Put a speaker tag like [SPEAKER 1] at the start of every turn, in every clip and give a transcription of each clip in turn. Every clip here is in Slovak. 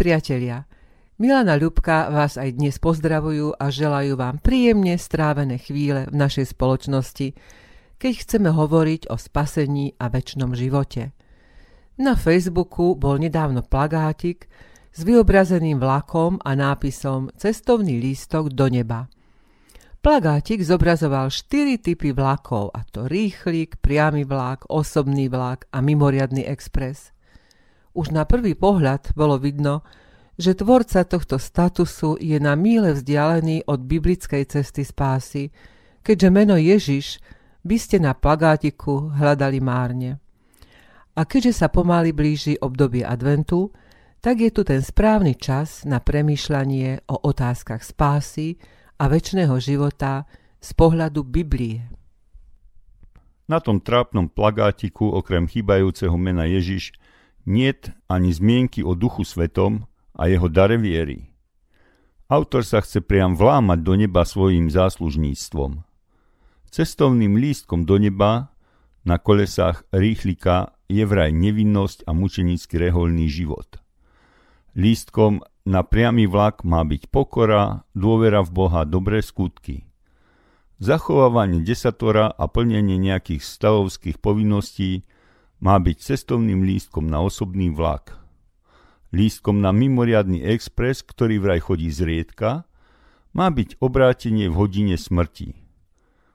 [SPEAKER 1] priatelia, Milana Ľubka vás aj dnes pozdravujú a želajú vám príjemne strávené chvíle v našej spoločnosti, keď chceme hovoriť o spasení a väčšnom živote. Na Facebooku bol nedávno plagátik s vyobrazeným vlakom a nápisom Cestovný lístok do neba. Plagátik zobrazoval štyri typy vlakov, a to rýchlik, priamy vlak, osobný vlak a mimoriadný expres. Už na prvý pohľad bolo vidno, že tvorca tohto statusu je na míle vzdialený od biblickej cesty spásy, keďže meno Ježiš by ste na plagátiku hľadali márne. A keďže sa pomaly blíži obdobie adventu, tak je tu ten správny čas na premýšľanie o otázkach spásy a väčšného života z pohľadu Biblie.
[SPEAKER 2] Na tom trápnom plagátiku okrem chýbajúceho mena Ježiš niet ani zmienky o duchu svetom a jeho dare viery. Autor sa chce priam vlámať do neba svojim záslužníctvom. Cestovným lístkom do neba na kolesách rýchlika je vraj nevinnosť a mučenický reholný život. Lístkom na priamy vlak má byť pokora, dôvera v Boha, dobré skutky. Zachovávanie desatora a plnenie nejakých stavovských povinností má byť cestovným lístkom na osobný vlak. Lístkom na mimoriadný expres, ktorý vraj chodí zriedka, má byť obrátenie v hodine smrti.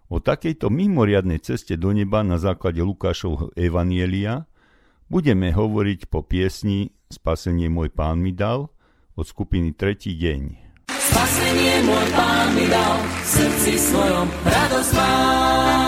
[SPEAKER 2] O takejto mimoriadnej ceste do neba na základe Lukášovho Evanielia budeme hovoriť po piesni Spasenie môj pán mi dal od skupiny Tretí deň.
[SPEAKER 3] Spasenie môj pán mi dal, v srdci svojom radosť mám.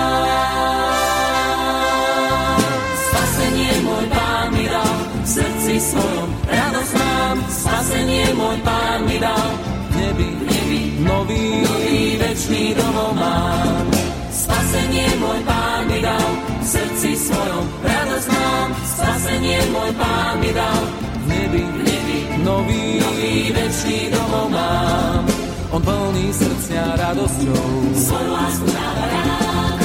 [SPEAKER 3] Srdci svojom radosť mám, spasenie môj pán mi dal. Nebi, nebi, nový, nový večný domov mám. Spasenie môj pán mi dal, v srdci svojom radosť mám, spasenie môj pán mi dal. Nebi, nebi, nový, nový večný domov mám. On plný srdcia radosťou, svoju lásku dáva rád.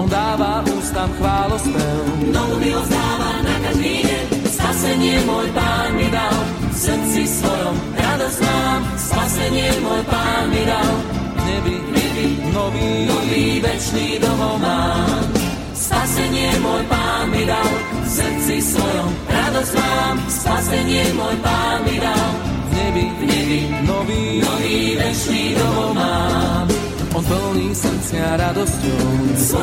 [SPEAKER 3] On dáva ústam chválospev, novú milosť dáva na každý deň. Spasenie môj pán mi dal, v srdci svojom radosť mám, spasenie môj pán mi dal, nebi, nebi, nový, nový večný domov mám. Spasenie môj pán mi dal, v srdci svojom radosť mám, spasenie môj pán mi dal, v nebi, v nebi, nový, nový večný domov mám. Plný srdcia radosťou,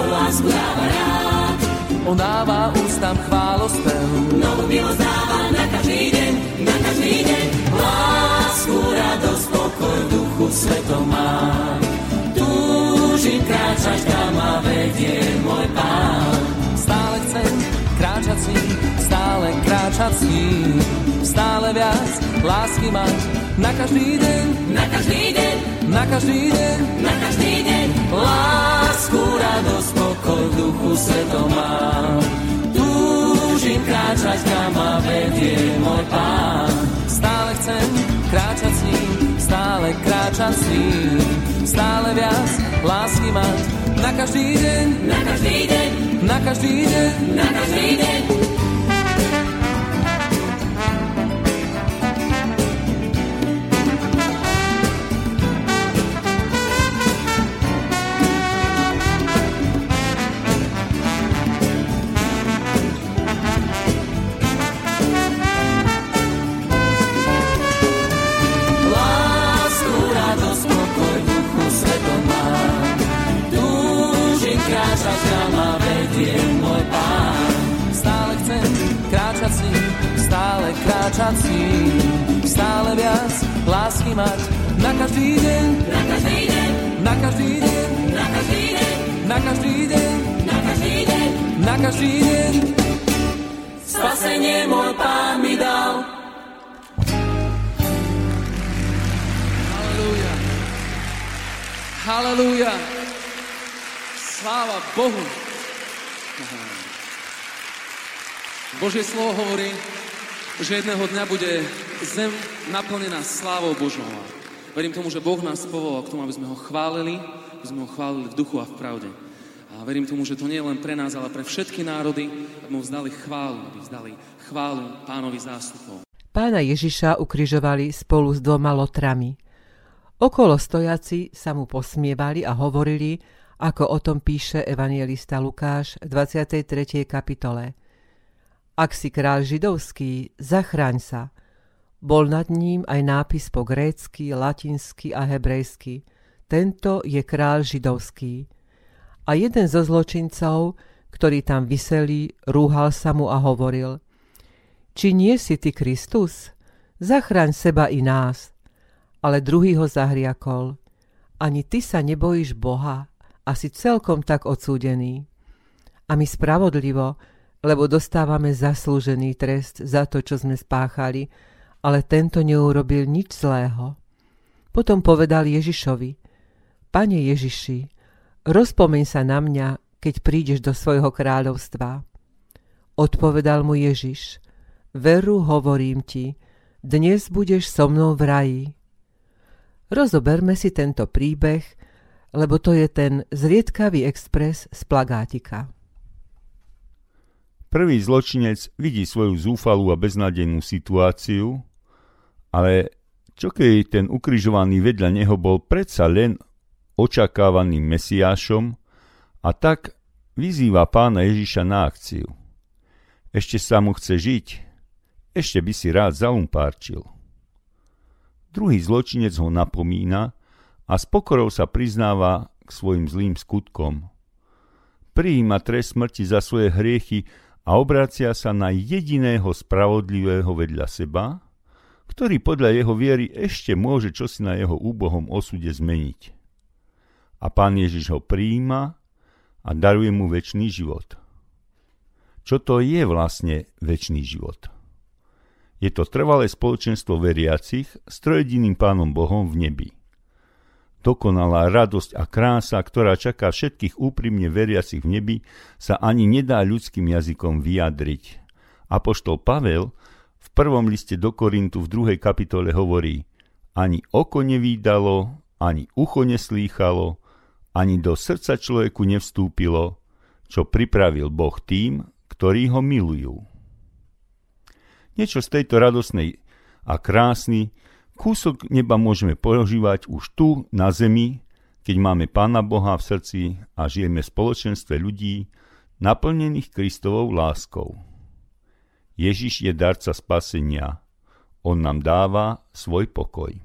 [SPEAKER 3] lásku dáva rád, on dáva ústam chválospev. Novú milosť dáva na každý deň, na každý deň. Lásku, radosť, pokoj, duchu svetom mám. Túžim kráčať, kam ma vedie môj pán. Stále chcem kráčať s ním, stále kráčať s ním. Stále viac lásky mať na každý deň, na každý deň, na každý deň, na každý deň. Lásku, radosť, pokoj v duchu svetom mám. Túžim kráčať, kam ma vedie môj pán. Stále chcem kráčať s ním, stále kráčať s ním. Stále viac lásky mať na každý deň, na každý deň, na každý deň, na každý deň.
[SPEAKER 4] Halelúja. Sláva Bohu. Božie slovo hovorí, že jedného dňa bude zem naplnená slávou Božou. Verím tomu, že Boh nás povolal k tomu, aby sme ho chválili, aby sme ho chválili v duchu a v pravde. A verím tomu, že to nie je len pre nás, ale pre všetky národy, aby mu vzdali chválu, aby vzdali chválu pánovi zástupov.
[SPEAKER 1] Pána Ježiša ukrižovali spolu s dvoma lotrami. Okolo stojaci sa mu posmievali a hovorili, ako o tom píše evangelista Lukáš v 23. kapitole. Ak si kráľ židovský, zachráň sa. Bol nad ním aj nápis po grécky, latinsky a hebrejsky. Tento je kráľ židovský. A jeden zo zločincov, ktorý tam vyselí, rúhal sa mu a hovoril – či nie si ty Kristus? Zachraň seba i nás. Ale druhý ho zahriakol. Ani ty sa nebojíš Boha a si celkom tak odsúdený. A my spravodlivo, lebo dostávame zaslúžený trest za to, čo sme spáchali, ale tento neurobil nič zlého. Potom povedal Ježišovi, Pane Ježiši, rozpomeň sa na mňa, keď prídeš do svojho kráľovstva. Odpovedal mu Ježiš, Veru hovorím ti, dnes budeš so mnou v raji. Rozoberme si tento príbeh, lebo to je ten zriedkavý expres z plagátika.
[SPEAKER 2] Prvý zločinec vidí svoju zúfalú a beznádejnú situáciu, ale čo keď ten ukrižovaný vedľa neho bol predsa len očakávaným mesiášom a tak vyzýva pána Ježiša na akciu. Ešte sa mu chce žiť, ešte by si rád zaumpárčil. Druhý zločinec ho napomína a s pokorou sa priznáva k svojim zlým skutkom. Prijíma trest smrti za svoje hriechy a obracia sa na jediného spravodlivého vedľa seba, ktorý podľa jeho viery ešte môže čosi na jeho úbohom osude zmeniť. A pán Ježiš ho prijíma a daruje mu väčší život. Čo to je vlastne väčší život? Je to trvalé spoločenstvo veriacich s trojediným pánom Bohom v nebi. Dokonalá radosť a krása, ktorá čaká všetkých úprimne veriacich v nebi, sa ani nedá ľudským jazykom vyjadriť. Apoštol Pavel v prvom liste do Korintu v druhej kapitole hovorí ani oko nevídalo, ani ucho neslýchalo, ani do srdca človeku nevstúpilo, čo pripravil Boh tým, ktorí ho milujú. Niečo z tejto radosnej a krásny kúsok neba môžeme požívať už tu na zemi, keď máme Pána Boha v srdci a žijeme v spoločenstve ľudí, naplnených Kristovou láskou. Ježiš je darca spasenia. On nám dáva svoj pokoj.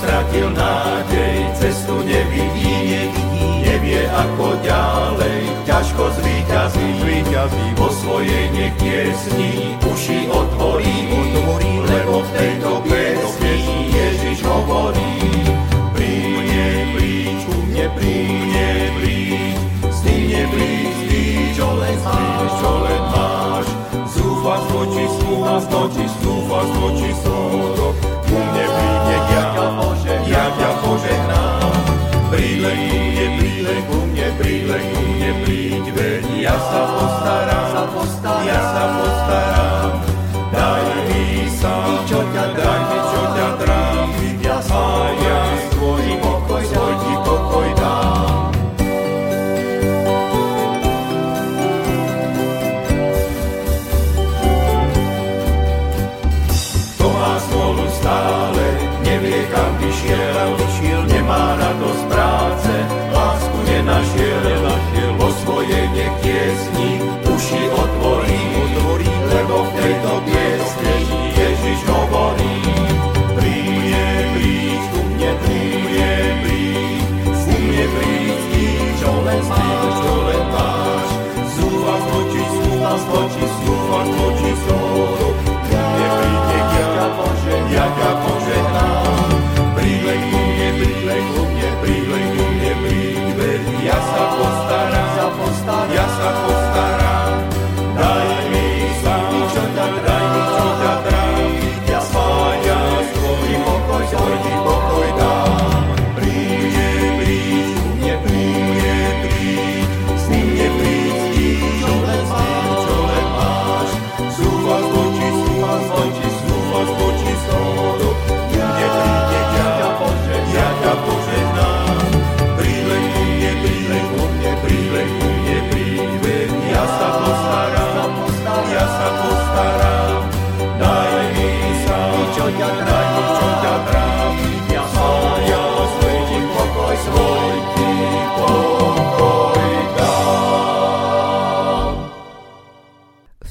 [SPEAKER 5] Stratil nádej, cestu nevidí, nevidí, nevie ako ďalej, ťažko zvýťazí, zvýťazí vo svojej nech piesni, uši otvorí, otvorí, lebo v tejto piesni Ježiš hovorí. Príde, príď, ku mne príde, príď, s tým neblíď, ty, čo len máš, čo len máš, zúfať voči slúha, voči ja sa postaram, ja sa postaram. Daj mi sa, čo ťa daj mi, čo ťa trápi, a ja svoj pokoj, svoj ti pokoj dám. To má smolu stále, nevie kam vyšiel, nemá radosť práce, lásku nenašiel,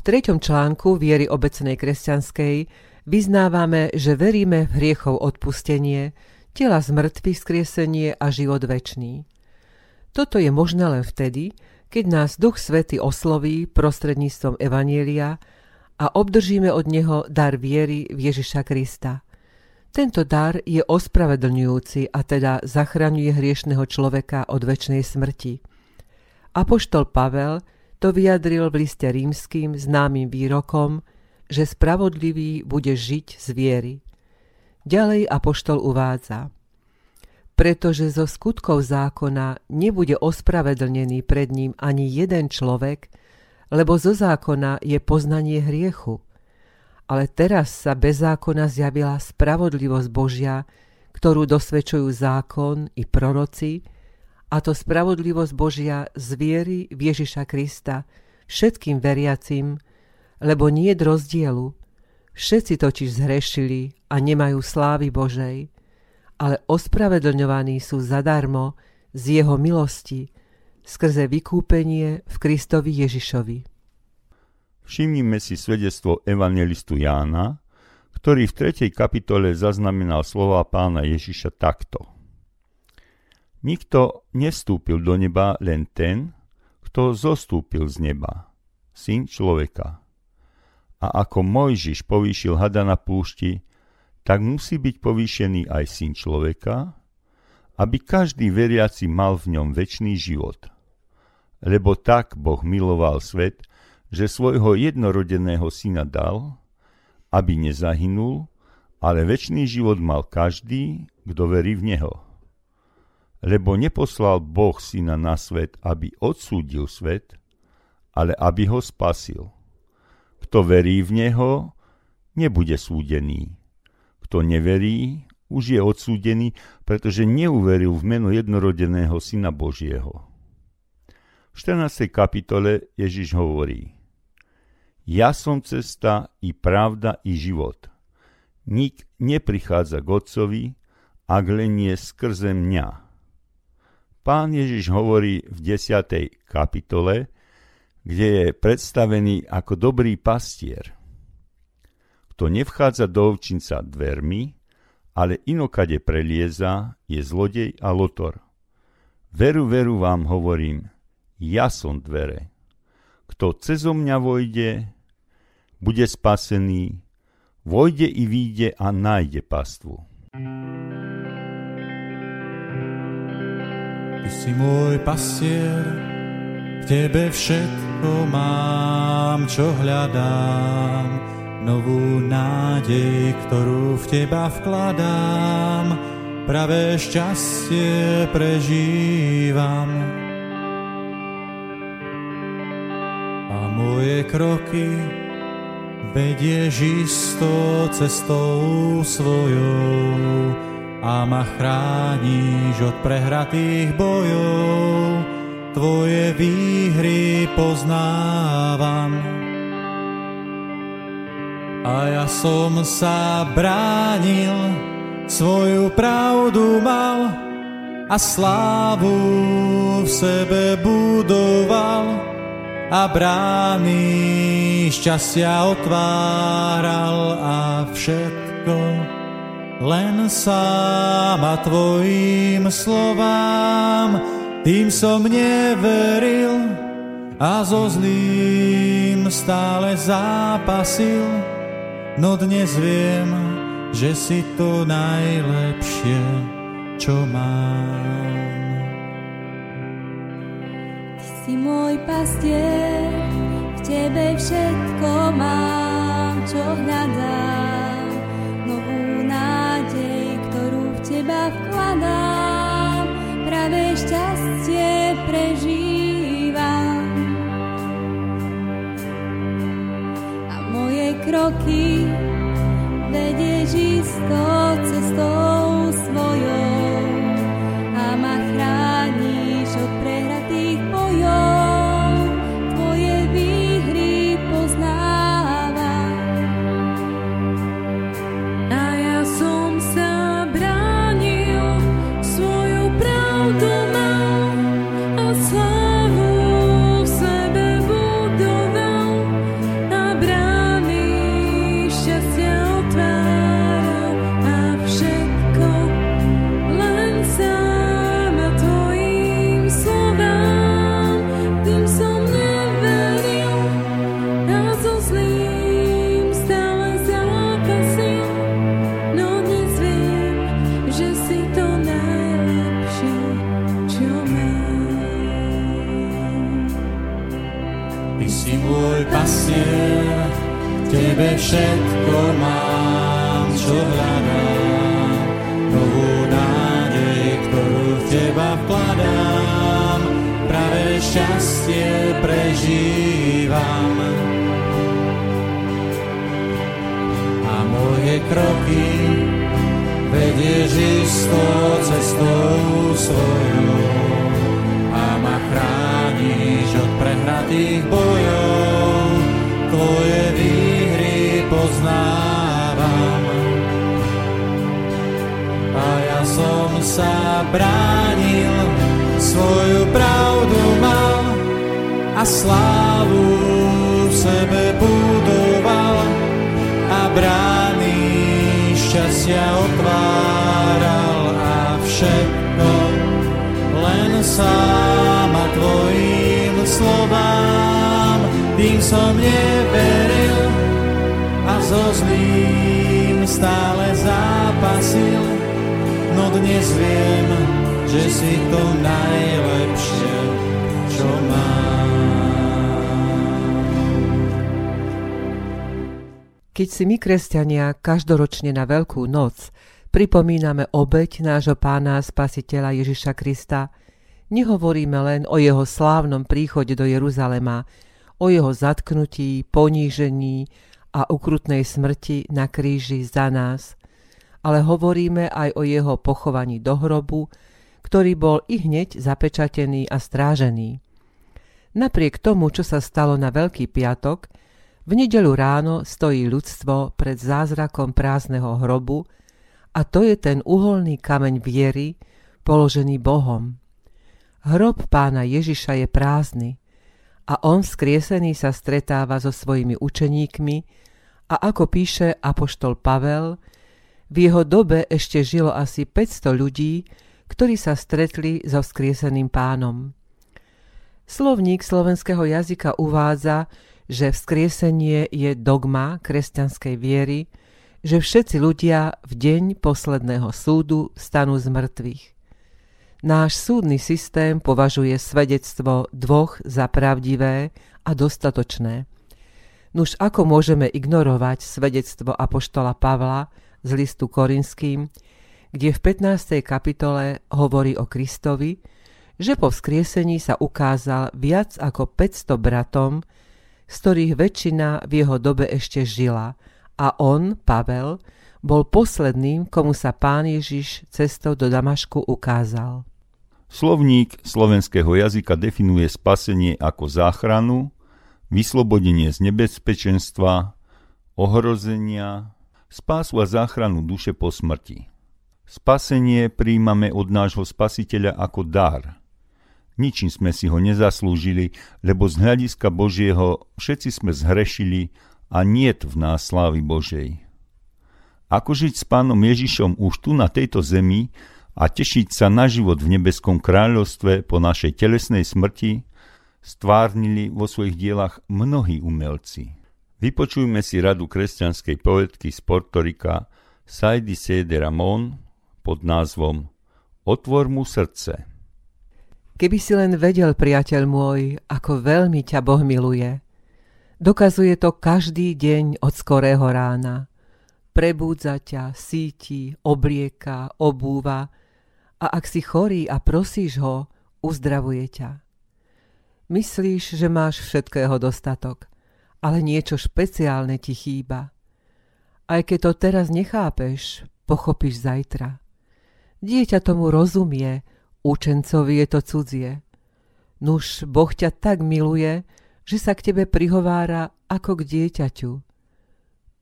[SPEAKER 1] treťom článku viery obecnej kresťanskej vyznávame, že veríme v hriechov odpustenie, tela zmrtvých skriesenie a život večný. Toto je možné len vtedy, keď nás Duch Svety osloví prostredníctvom Evanielia a obdržíme od Neho dar viery v Ježiša Krista. Tento dar je ospravedlňujúci a teda zachraňuje hriešného človeka od väčšnej smrti. Apoštol Pavel to vyjadril v liste rímským známym výrokom, že spravodlivý bude žiť z viery. Ďalej Apoštol uvádza Pretože zo skutkov zákona nebude ospravedlnený pred ním ani jeden človek, lebo zo zákona je poznanie hriechu. Ale teraz sa bez zákona zjavila spravodlivosť Božia, ktorú dosvedčujú zákon i proroci, a to spravodlivosť Božia z viery v Ježiša Krista všetkým veriacim, lebo nie je rozdielu. Všetci totiž zhrešili a nemajú slávy Božej, ale ospravedlňovaní sú zadarmo z Jeho milosti, skrze vykúpenie v Kristovi Ježišovi.
[SPEAKER 2] Všimnime si svedectvo evangelistu Jána, ktorý v 3. kapitole zaznamenal slova pána Ježiša takto – Nikto nestúpil do neba, len ten, kto zostúpil z neba, syn človeka. A ako Mojžiš povýšil hada na púšti, tak musí byť povýšený aj syn človeka, aby každý veriaci mal v ňom väčší život. Lebo tak Boh miloval svet, že svojho jednorodeného syna dal, aby nezahynul, ale väčší život mal každý, kto verí v Neho lebo neposlal Boh syna na svet, aby odsúdil svet, ale aby ho spasil. Kto verí v Neho, nebude súdený. Kto neverí, už je odsúdený, pretože neuveril v meno jednorodeného Syna Božieho. V 14. kapitole Ježiš hovorí Ja som cesta i pravda i život. Nik neprichádza k Otcovi, ak len je skrze mňa. Pán Ježiš hovorí v 10. kapitole, kde je predstavený ako dobrý pastier. Kto nevchádza do ovčinca dvermi, ale inokade prelieza, je zlodej a lotor. Veru, veru vám hovorím, ja som dvere. Kto cezo mňa vojde, bude spasený, vojde i výjde a nájde pastvu.
[SPEAKER 6] Ty si môj pastier, v tebe všetko mám, čo hľadám. Novú nádej, ktorú v teba vkladám, pravé šťastie prežívam. A moje kroky vedieš isto cestou svojou, a ma chrániš od prehratých bojov. Tvoje výhry poznávam. A ja som sa bránil, svoju pravdu mal a slávu v sebe budoval a brány šťastia otváral a všetko len sám a tvojim slovám, tým som neveril a so zlým stále zápasil, no dnes viem, že si to najlepšie, čo mám.
[SPEAKER 7] Ty si môj pastier, v tebe všetko mám, čo hľadám teba vkladám, pravé šťastie prežívam. A moje kroky vedieš isto
[SPEAKER 6] Tebe všetko mám, čo hľadám. Novú nádej, ktorú v Teba vkladám, práve šťastie prežívam. A moje kroky vedieš istou cestou svojou a ma chrániš od prehratých bojov. Tvoje výhry poznávam a ja som sa bránil, svoju pravdu mal a slávu v sebe budoval a brány šťastia otváral a všetko len sám a tvojim slovám. Tým som neveril a so zlým stále zápasil no dnes viem, že si to najlepšie, čo mám.
[SPEAKER 1] Keď si my, kresťania, každoročne na Veľkú noc pripomíname obeď nášho pána spasiteľa Ježiša Krista, nehovoríme len o jeho slávnom príchode do Jeruzalema, o jeho zatknutí, ponížení a ukrutnej smrti na kríži za nás, ale hovoríme aj o jeho pochovaní do hrobu, ktorý bol i hneď zapečatený a strážený. Napriek tomu, čo sa stalo na Veľký piatok, v nedelu ráno stojí ľudstvo pred zázrakom prázdneho hrobu a to je ten uholný kameň viery, položený Bohom. Hrob pána Ježiša je prázdny a on skriesený sa stretáva so svojimi učeníkmi a ako píše apoštol Pavel, v jeho dobe ešte žilo asi 500 ľudí, ktorí sa stretli so vzkrieseným pánom. Slovník slovenského jazyka uvádza, že vzkriesenie je dogma kresťanskej viery, že všetci ľudia v deň posledného súdu stanú z mŕtvych. Náš súdny systém považuje svedectvo dvoch za pravdivé a dostatočné. Nuž ako môžeme ignorovať svedectvo apoštola Pavla z listu Korinským, kde v 15. kapitole hovorí o Kristovi, že po vzkriesení sa ukázal viac ako 500 bratom, z ktorých väčšina v jeho dobe ešte žila a on, Pavel, bol posledným, komu sa pán Ježiš cestou do Damašku ukázal.
[SPEAKER 2] Slovník slovenského jazyka definuje spasenie ako záchranu, vyslobodenie z nebezpečenstva, ohrozenia, spásu a záchranu duše po smrti. Spasenie príjmame od nášho spasiteľa ako dar – Ničím sme si ho nezaslúžili, lebo z hľadiska Božieho všetci sme zhrešili a niet v nás slávy Božej. Ako žiť s pánom Ježišom už tu na tejto zemi a tešiť sa na život v nebeskom kráľovstve po našej telesnej smrti, stvárnili vo svojich dielach mnohí umelci. Vypočujme si radu kresťanskej poetky z Portorika Saidi Sede Ramon pod názvom Otvor mu srdce.
[SPEAKER 1] Keby si len vedel, priateľ môj, ako veľmi ťa Boh miluje. Dokazuje to každý deň od skorého rána. Prebúdza ťa, síti, oblieka, obúva a ak si chorý a prosíš ho, uzdravuje ťa. Myslíš, že máš všetkého dostatok, ale niečo špeciálne ti chýba. Aj keď to teraz nechápeš, pochopíš zajtra. Dieťa tomu rozumie, Učencovi je to cudzie. Nuž Boh ťa tak miluje, že sa k tebe prihovára ako k dieťaťu.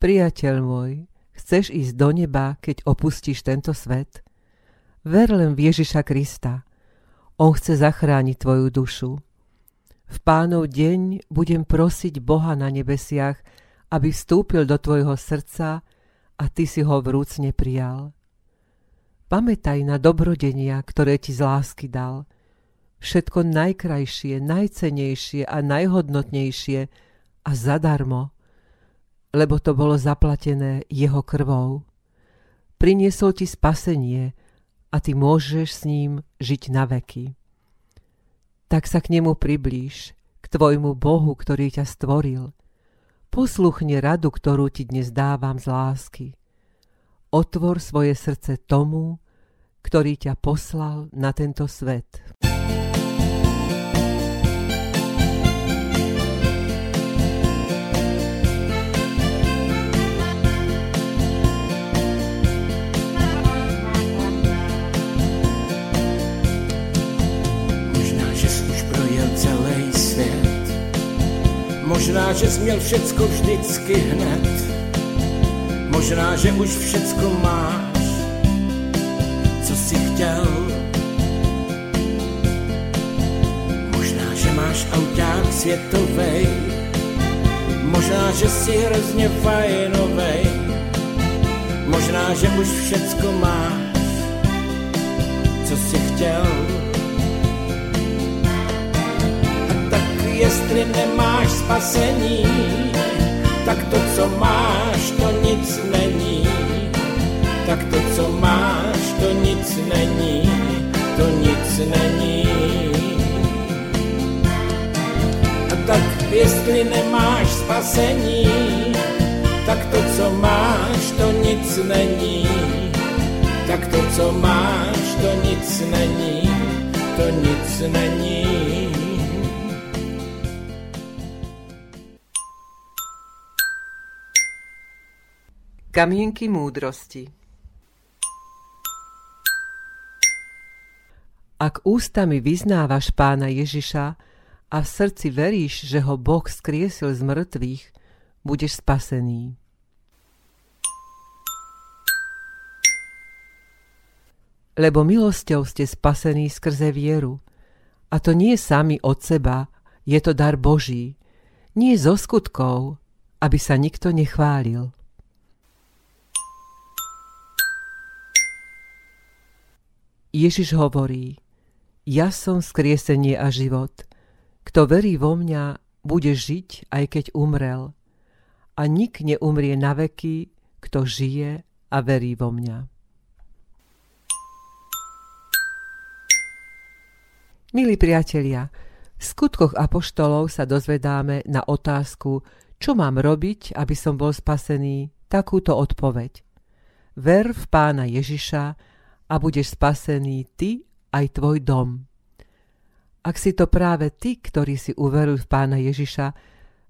[SPEAKER 1] Priateľ môj, chceš ísť do neba, keď opustíš tento svet? Ver len v Ježiša Krista. On chce zachrániť tvoju dušu. V pánov deň budem prosiť Boha na nebesiach, aby vstúpil do tvojho srdca a ty si ho vrúcne prijal. Pamätaj na dobrodenia, ktoré ti z lásky dal. Všetko najkrajšie, najcenejšie a najhodnotnejšie a zadarmo, lebo to bolo zaplatené jeho krvou. Priniesol ti spasenie a ty môžeš s ním žiť na veky. Tak sa k nemu priblíž, k tvojmu Bohu, ktorý ťa stvoril. Posluchni radu, ktorú ti dnes dávam z lásky. Otvor svoje srdce tomu, ktorý ťa poslal na tento svet.
[SPEAKER 8] Možná, že jsi měl všecko vždycky hned. Možná, že už všecko máš, co si chtěl. Možná, že máš auták světovej. Možná, že jsi hrozně fajnovej. Možná, že už všecko máš, co si chtěl. Jestli nemáš spasení, tak to, co máš, to nic není. Tak to, co máš, to nic není, to nic není. A tak jestli nemáš spasení, tak to, co máš, to nic není. Tak to, co máš, to nic není, to nic není.
[SPEAKER 1] Kamienky múdrosti Ak ústami vyznávaš pána Ježiša a v srdci veríš, že ho Boh skriesil z mŕtvych, budeš spasený. Lebo milosťou ste spasení skrze vieru. A to nie sami od seba, je to dar Boží, nie zo skutkov, aby sa nikto nechválil. Ježiš hovorí, ja som skriesenie a život. Kto verí vo mňa, bude žiť, aj keď umrel. A nik neumrie na veky, kto žije a verí vo mňa. Milí priatelia, v skutkoch apoštolov sa dozvedáme na otázku, čo mám robiť, aby som bol spasený, takúto odpoveď. Ver v pána Ježiša a budeš spasený ty aj tvoj dom. Ak si to práve ty, ktorý si uveruj v pána Ježiša,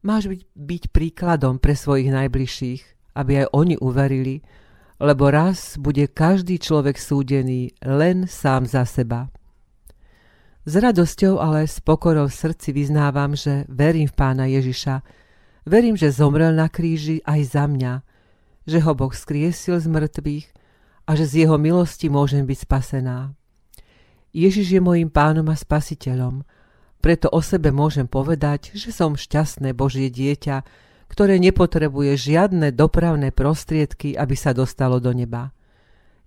[SPEAKER 1] máš byť, byť príkladom pre svojich najbližších, aby aj oni uverili, lebo raz bude každý človek súdený len sám za seba. S radosťou, ale s pokorou v srdci vyznávam, že verím v pána Ježiša, verím, že zomrel na kríži aj za mňa, že ho Boh skriesil z mŕtvych a že z jeho milosti môžem byť spasená. Ježiš je mojim pánom a spasiteľom, preto o sebe môžem povedať, že som šťastné Božie dieťa, ktoré nepotrebuje žiadne dopravné prostriedky, aby sa dostalo do neba.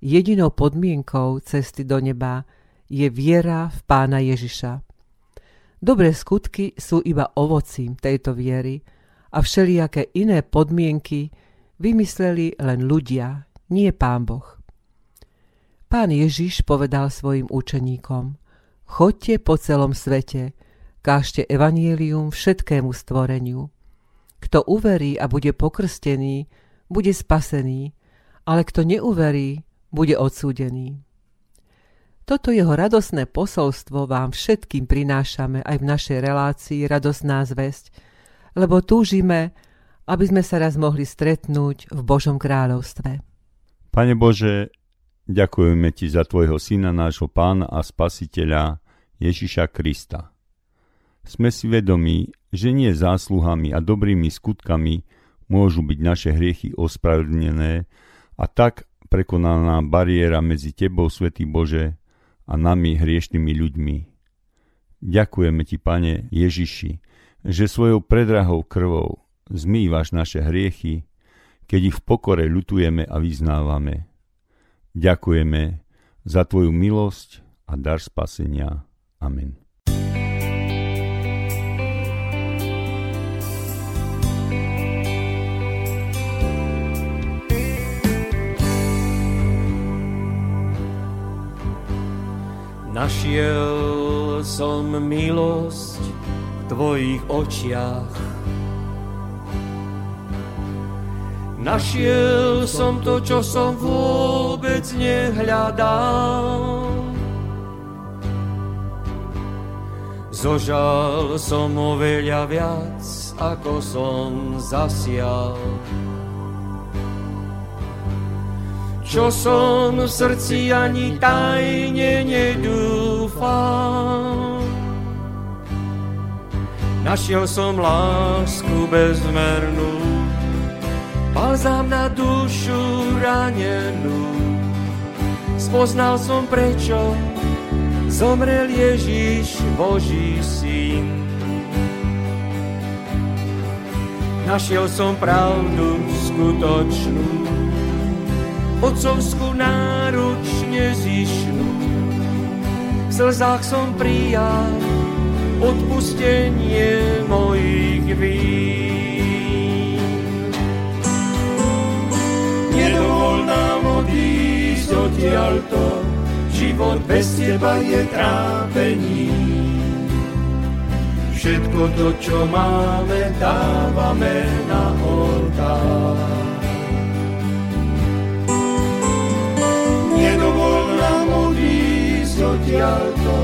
[SPEAKER 1] Jedinou podmienkou cesty do neba je viera v pána Ježiša. Dobré skutky sú iba ovocím tejto viery a všelijaké iné podmienky vymysleli len ľudia, nie pán Boh. Pán Ježiš povedal svojim učeníkom, chodte po celom svete, kážte evanielium všetkému stvoreniu. Kto uverí a bude pokrstený, bude spasený, ale kto neuverí, bude odsúdený. Toto jeho radosné posolstvo vám všetkým prinášame aj v našej relácii Radosná zväzť, lebo túžime, aby sme sa raz mohli stretnúť v Božom kráľovstve.
[SPEAKER 2] Pane Bože, Ďakujeme Ti za Tvojho Syna, nášho Pána a Spasiteľa Ježiša Krista. Sme si vedomí, že nie zásluhami a dobrými skutkami môžu byť naše hriechy ospravedlnené a tak prekonaná bariéra medzi Tebou, Svetý Bože, a nami hriešnými ľuďmi. Ďakujeme Ti, Pane Ježiši, že svojou predrahou krvou zmývaš naše hriechy, keď ich v pokore ľutujeme a vyznávame. Ďakujeme za Tvoju milosť a dar spasenia. Amen.
[SPEAKER 8] Našiel som milosť v
[SPEAKER 9] tvojich očiach. Našiel som to, čo som vôbec nehľadal. Zožal som oveľa viac, ako som zasial. Čo som v srdci ani tajne nedúfal. Našiel som lásku bezmernú, balzám na dušu ranenú. Spoznal som prečo zomrel Ježiš, Boží syn. Našiel som pravdu skutočnú, otcovskú náruč nezišnú. V slzách som prijal odpustenie mojich vín. Nedovol nám odísť odtiaľto, Život bez teba je trápení. Všetko to, čo máme, dávame na oltár. Nedovol nám odísť odtiaľto,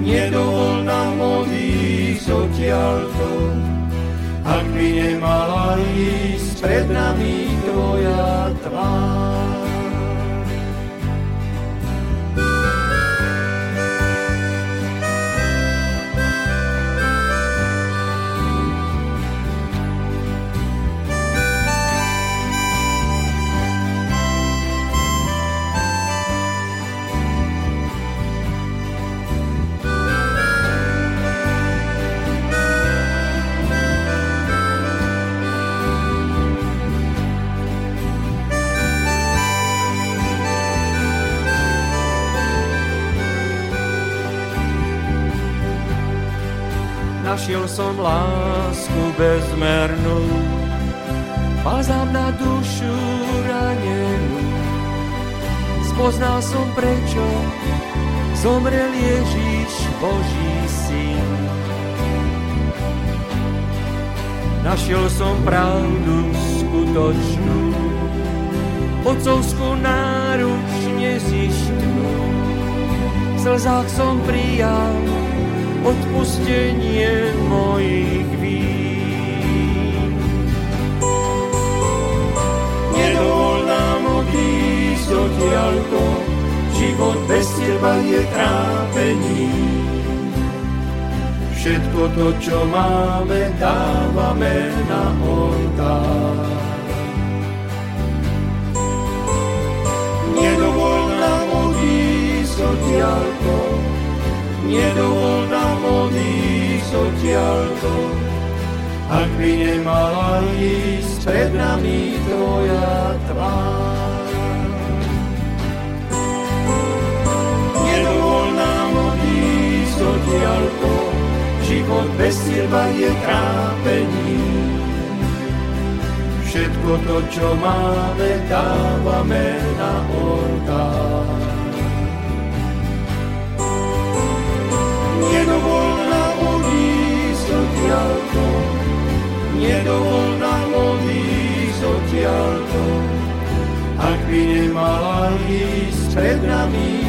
[SPEAKER 9] nedovol nám odísť odtiaľto, ak by nemala ísť pred nami tvoja tvár. Našiel som lásku bezmernú, balzám na dušu ranenú. Spoznal som prečo zomrel Ježíš, Boží syn. Našiel som pravdu skutočnú, otcovskú náruč nezištnú. V slzách som prijal odpustenie mojich vín. Nedovol nám odísť odtiaľto, život bez teba je trápení. Všetko to, čo máme, dávame na oltár. Nedovol nám odísť odtiaľto, nedovol nám odísť odtiaľto, ak by nemala ísť pred nami tvoja tvár. Nedovol nám odísť odtiaľto, život bez teba je trápení. Všetko to, čo máme, dávame na oltár. Odtiaľto, ak by